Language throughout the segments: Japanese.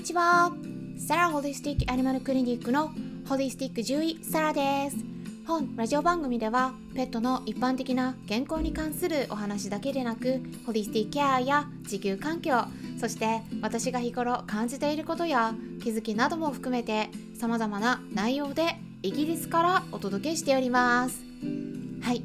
にちは。サラホリスティックアニマルクリニックのホリスティック獣医サラです。本ラジオ番組ではペットの一般的な健康に関するお話だけでなくホリスティックケアや地球環境そして私が日頃感じていることや気づきなども含めて様々な内容でイギリスからお届けしております。はい。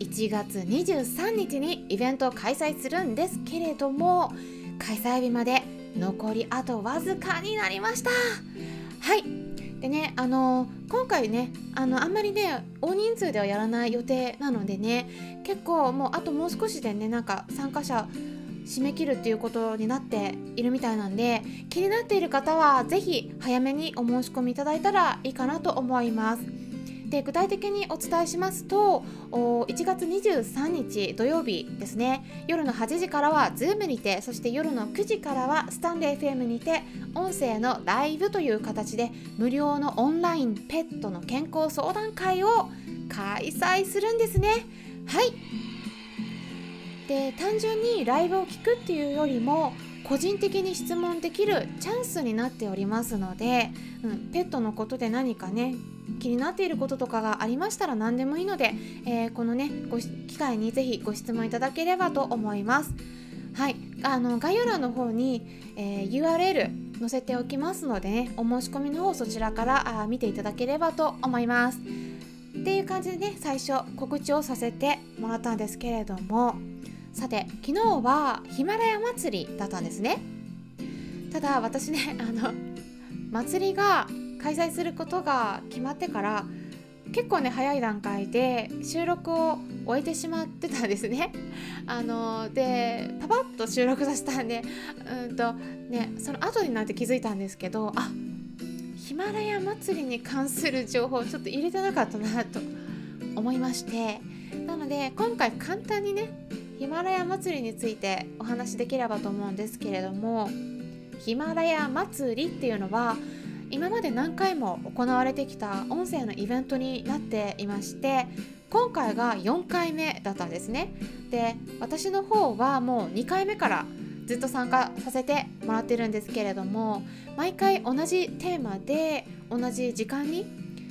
1月23日にイベントを開催するんですけれども開催日まで残りあとわずかになりましたはいでねあの今回ねあのあんまりね大人数ではやらない予定なのでね結構もうあともう少しでねなんか参加者締め切るっていうことになっているみたいなんで気になっている方は是非早めにお申し込みいただいたらいいかなと思います。で具体的にお伝えしますと1月23日土曜日ですね。夜の8時からは Zoom にてそして夜の9時からはスタンレー FM にて音声のライブという形で無料のオンラインペットの健康相談会を開催するんですね。はい。で単純にライブを聞くっていうよりも個人的に質問できるチャンスになっておりますので、うん、ペットのことで何かね気になっていることとかがありましたら何でもいいので、えー、このねご機会にぜひご質問いただければと思います。はい、あの概要欄の方に、えー、URL 載せておきますのでねお申し込みの方そちらからあ見ていただければと思います。っていう感じでね最初告知をさせてもらったんですけれどもさて昨日はヒマラヤ祭りだったんですね。ただ私ね あの祭りが開催することが決まってから結構ね早い段階で収録を終えてしまってたんですね。あのでパパッと収録させたんでうんとねその後になって気づいたんですけどあヒマラヤ祭りに関する情報ちょっと入れてなかったなと思いましてなので今回簡単にねヒマラヤ祭りについてお話しできればと思うんですけれどもヒマラヤ祭りっていうのは今まで何回も行われてきた音声のイベントになっていまして今回が4回目だったんですね。で私の方はもう2回目からずっと参加させてもらってるんですけれども毎回同じテーマで同じ時間に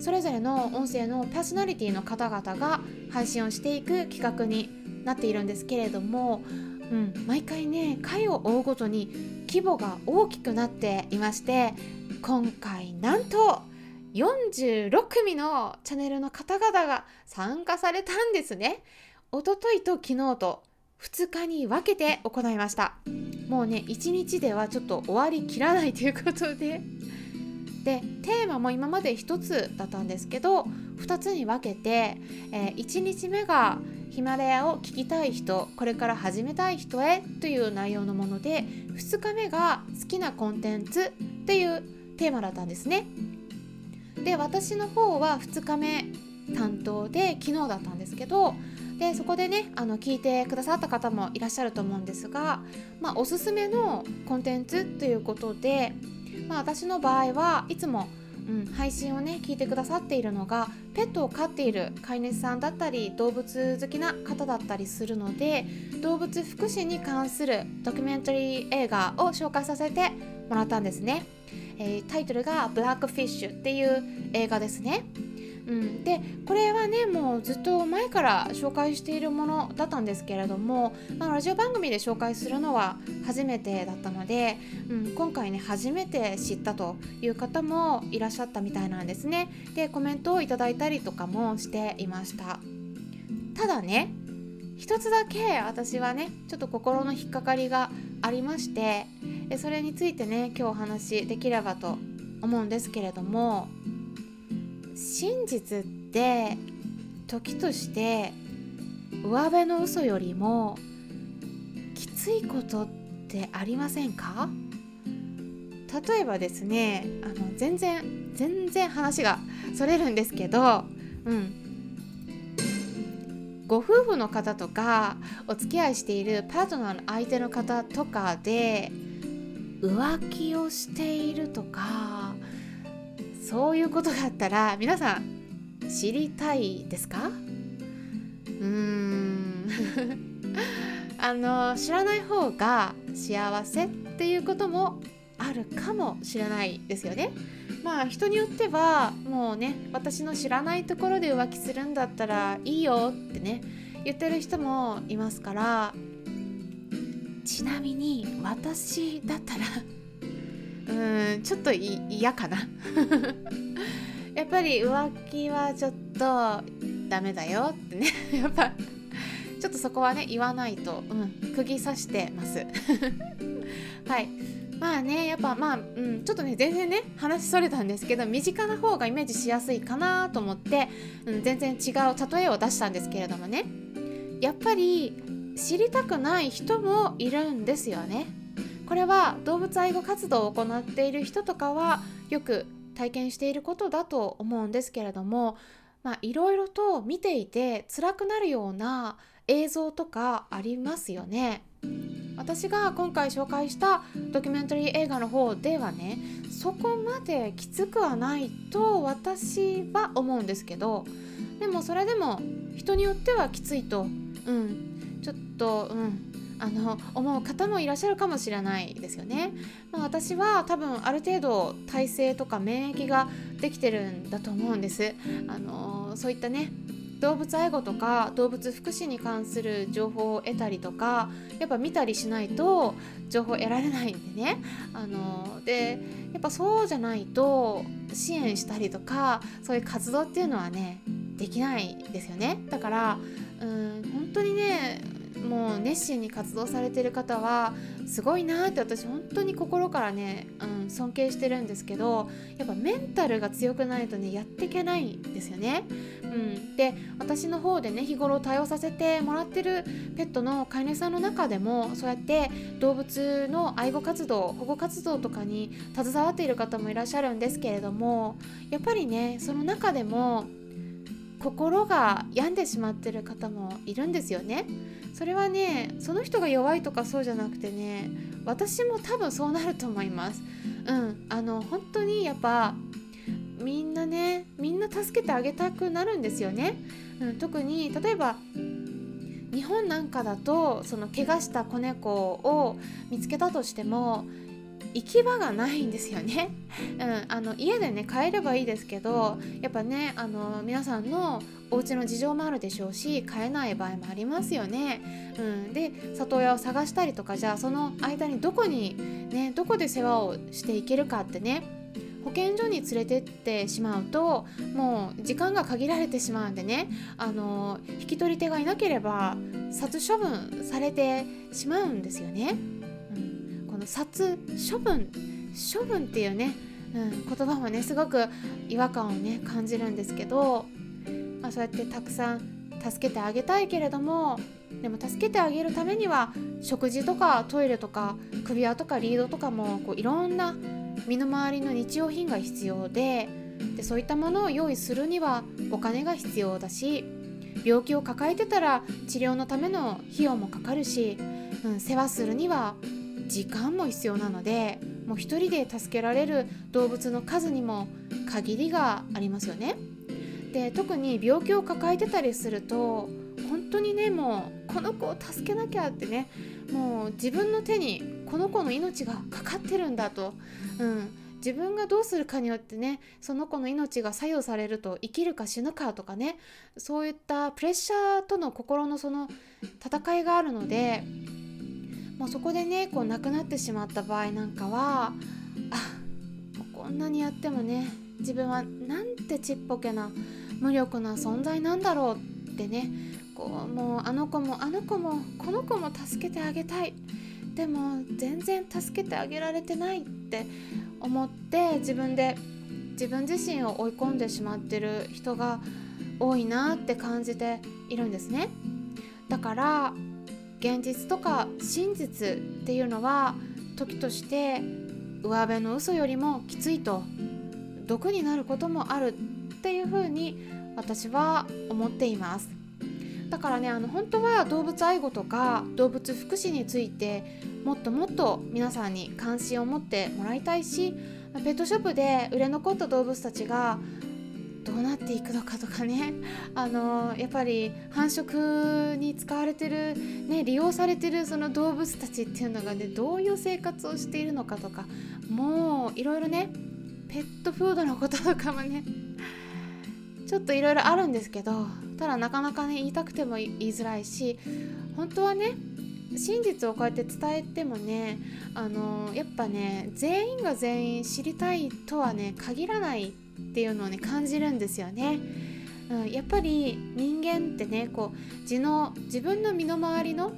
それぞれの音声のパーソナリティの方々が配信をしていく企画になっているんですけれども、うん、毎回ね回を追うごとに規模が大きくなっていまして今回なんと46組のチャンネルの方々が参加されたんですね。おとといと昨日と2日に分けて行いました。もうね、1日ではちょっと終わりきらないということで。で、テーマも今まで1つだったんですけど、2つに分けて、えー、1日目がヒマラヤを聞きたい人これから始めたい人へという内容のもので2日目が好きなコンテンツっていうテーマだったんですね。で私の方は2日目担当で昨日だったんですけどでそこでねあの聞いてくださった方もいらっしゃると思うんですが、まあ、おすすめのコンテンツということで、まあ、私の場合はいつも、うん、配信をね聞いてくださっているのがペットを飼っている飼い主さんだったり動物好きな方だったりするので動物福祉に関するドキュメンタリー映画を紹介させてもらったんですね。えー、タイトルが「ブラックフィッシュ」っていう映画ですね。うん、でこれはねもうずっと前から紹介しているものだったんですけれども、まあ、ラジオ番組で紹介するのは初めてだったので、うん、今回ね初めて知ったという方もいらっしゃったみたいなんですね。でコメントをいただいたりとかもしていました。ただね一つだけ私はねちょっと心の引っかかりがありましてそれについてね今日お話できればと思うんですけれども真実って時として上辺の嘘よりもきついことってありませんか？例えばですねあの全然全然話がそれるんですけどうん。ご夫婦の方とかお付き合いしているパートナーの相手の方とかで浮気をしているとかそういうことがあったら皆さん知りたいですか？うーん。あの知らない方が幸せっていうこともあるかもしれないですよね。まあ人によってはもうね私の知らないところで浮気するんだったらいいよってね言ってる人もいますから。ちなみに私だったらうんちょっと嫌かな。やっぱり浮気はちょっとダメだよってね。やっぱちょっとそこはね言わないと、うん、釘刺してます。はい。まあねやっぱまあ、うん、ちょっとね全然ね話それたんですけど身近な方がイメージしやすいかなと思って、うん、全然違う例えを出したんですけれどもね。やっぱり知りたくない人もいるんですよね。これは動物愛護活動を行っている人とかはよく体験していることだと思うんですけれどもいろいろと見ていて辛くなるような映像とかありますよね。私が今回紹介したドキュメンタリー映画の方ではねそこまできつくはないと私は思うんですけどでもそれでも人によってはきついと。うん。ちょっとうん。あの思う方もいらっしゃるかもしれないですよね。まあ、私は多分ある程度体制とか免疫ができてるんだと思うんです。あのそういったね動物愛護とか動物福祉に関する情報を得たりとかやっぱ見たりしないと情報得られないんでねあのでやっぱそうじゃないと支援したりとかそういう活動っていうのはねできないですよねだからうん本当にねもう熱心に活動されてる方はすごいなって私本当に心からね、うん、尊敬してるんですけどやっぱメンタルが強くないとねやっていけないんですよね。うん、で私の方でね日頃対応させてもらってるペットの飼い主さんの中でもそうやって動物の愛護活動保護活動とかに携わっている方もいらっしゃるんですけれどもやっぱりねその中でも心が病んでしまってる方もいるんですよね。それはねその人が弱いとかそうじゃなくてね私も多分そうなると思います。うん、あの本当にやっぱみんなねみんな助けてあげたくなるんですよね。うん、特に例えば日本なんかだとその怪我した子猫を見つけたとしても行き場がないんですよね。うん、あの家でね買えればいいですけどやっぱねあの皆さんのお家の事情もあるでしょうし買えない場合もありますよね。うん、で里親を探したりとかじゃあその間にどこにねどこで世話をしていけるかってね保健所に連れてってしまうともう時間が限られてしまうんでねあの引き取り手がいなければ殺処分されてしまうんですよね。うん、この殺処分処分っていうね、うん、言葉もねすごく違和感をね感じるんですけど、あ、そうやってたくさん助けてあげたいけれどもでも助けてあげるためには食事とかトイレとか首輪とかリードとかもこういろんな身の回りの日用品が必要ででそういったものを用意するにはお金が必要だし病気を抱えてたら治療のための費用もかかるし、うん、世話するには時間も必要なのでもう一人で助けられる動物の数にも限りがありますよね。で特に病気を抱えてたりすると本当にねもうこの子を助けなきゃってねもう自分の手にこの子の命がかかってるんだと、うん、自分がどうするかによってねその子の命が左右されると生きるか死ぬかとかねそういったプレッシャーとの心のその戦いがあるのでもうそこでねこう亡くなってしまった場合なんかはあこんなにやってもね自分はなんてちっぽけな無力な存在なんだろうってね。こうもうあの子もあの子もこの子も助けてあげたい。でも全然助けてあげられてないって思って自分で自分自身を追い込んでしまってる人が多いなって感じているんですね。だから現実とか真実っていうのは時として上辺の嘘よりもきついと毒になることもある。っていうふうに私は思っています。だからねあの本当は動物愛護とか動物福祉についてもっともっと皆さんに関心を持ってもらいたいしペットショップで売れ残った動物たちがどうなっていくのかとかね あのやっぱり繁殖に使われてる、ね、利用されてるその動物たちっていうのがねどういう生活をしているのかとかもういろいろねペットフードのこととかもねちょっといろいろあるんですけどただなかなかね言いたくても言いづらいし本当はね真実をこうやって伝えてもねあのやっぱね全員が全員知りたいとはね限らないっていうのをね感じるんですよね。うん、やっぱり人間ってねこう自の自分の身の回りの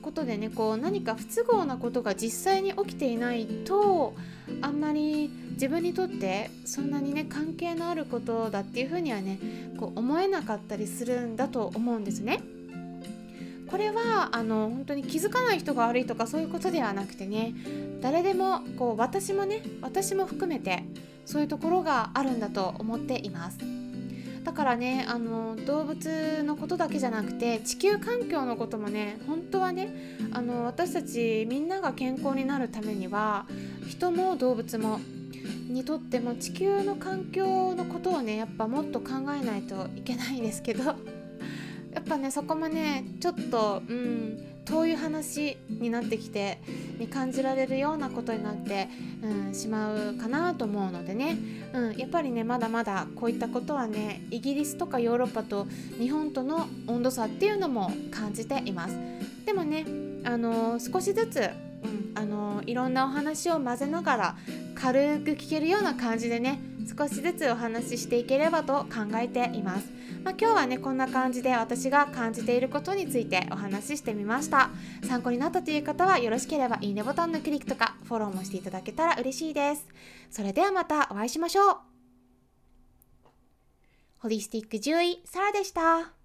ことでねこう何か不都合なことが実際に起きていないとあんまり自分にとってそんなにね関係のあることだっていうふうにはねこう思えなかったりするんだと思うんですね。これはあの本当に気づかない人が悪いとかそういうことではなくてね誰でもこう私もね私も含めてそういうところがあるんだと思っていますだからねあの動物のことだけじゃなくて地球環境のこともね本当はねあの私たちみんなが健康になるためには人も動物もにとっても地球の環境のことをねやっぱもっと考えないといけないんですけどやっぱねそこもねちょっとうん遠い話になってきてに感じられるようなことになって、うん、しまうかなと思うのでね、うん、やっぱりねまだまだこういったことはねイギリスとかヨーロッパと日本との温度差っていうのも感じています。でもねあのー、少しずつ、うん、あのー、いろんなお話を混ぜながら軽く聞けるような感じでね少しずつお話ししていければと考えています、まあ、今日はねこんな感じで私が感じていることについてお話ししてみました。参考になったという方はよろしければいいねボタンのクリックとかフォローもしていただけたら嬉しいです。それではまたお会いしましょう。ホリスティック獣医サラでした。